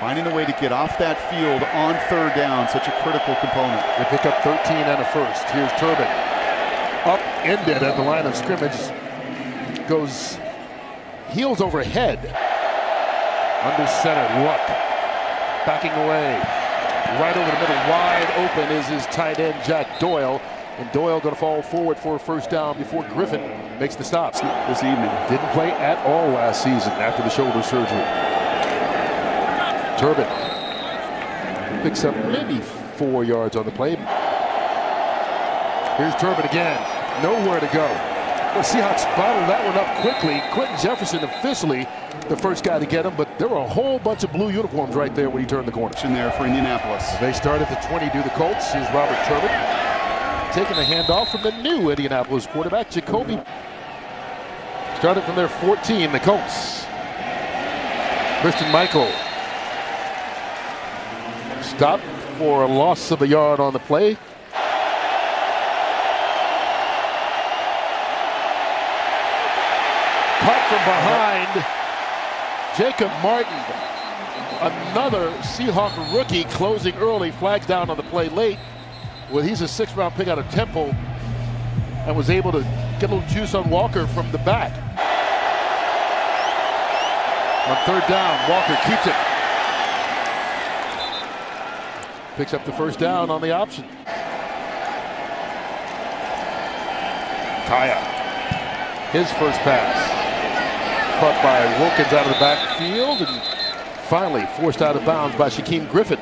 Finding a way to get off that field on third down, such a critical component. They pick up 13 and a first. Here's Turbin. Upended at the line of scrimmage. Goes heels over head. Under center, Luck. Backing away. Right over the middle, wide open is his tight end, Jack Doyle. And Doyle going to fall forward for a first down before Griffin makes the stop. This evening. Didn't play at all last season after the shoulder surgery. Turbin picks up maybe four yards on the play. Here's Turbin again. Nowhere to go. The Seahawks bottled that one up quickly. Quinton Jefferson officially the first guy to get him, but there were a whole bunch of blue uniforms right there when he turned the corner. In there for Indianapolis. They start at the 20 do the Colts. Here's Robert Turbin taking the handoff from the new Indianapolis quarterback, Jacoby. Started from their 14, the Colts. Christine Michael Stop for a loss of a yard on the play. Cut from behind. Jacob Martin, another Seahawk rookie closing early, flags down on the play late. Well, he's a six round pick out of Temple and was able to get a little juice on Walker from the back. On third down, Walker keeps it. Picks up the first down on the option. Kaya, his first pass. Caught by Wilkins out of the backfield and finally forced out of bounds by Shaquem Griffin.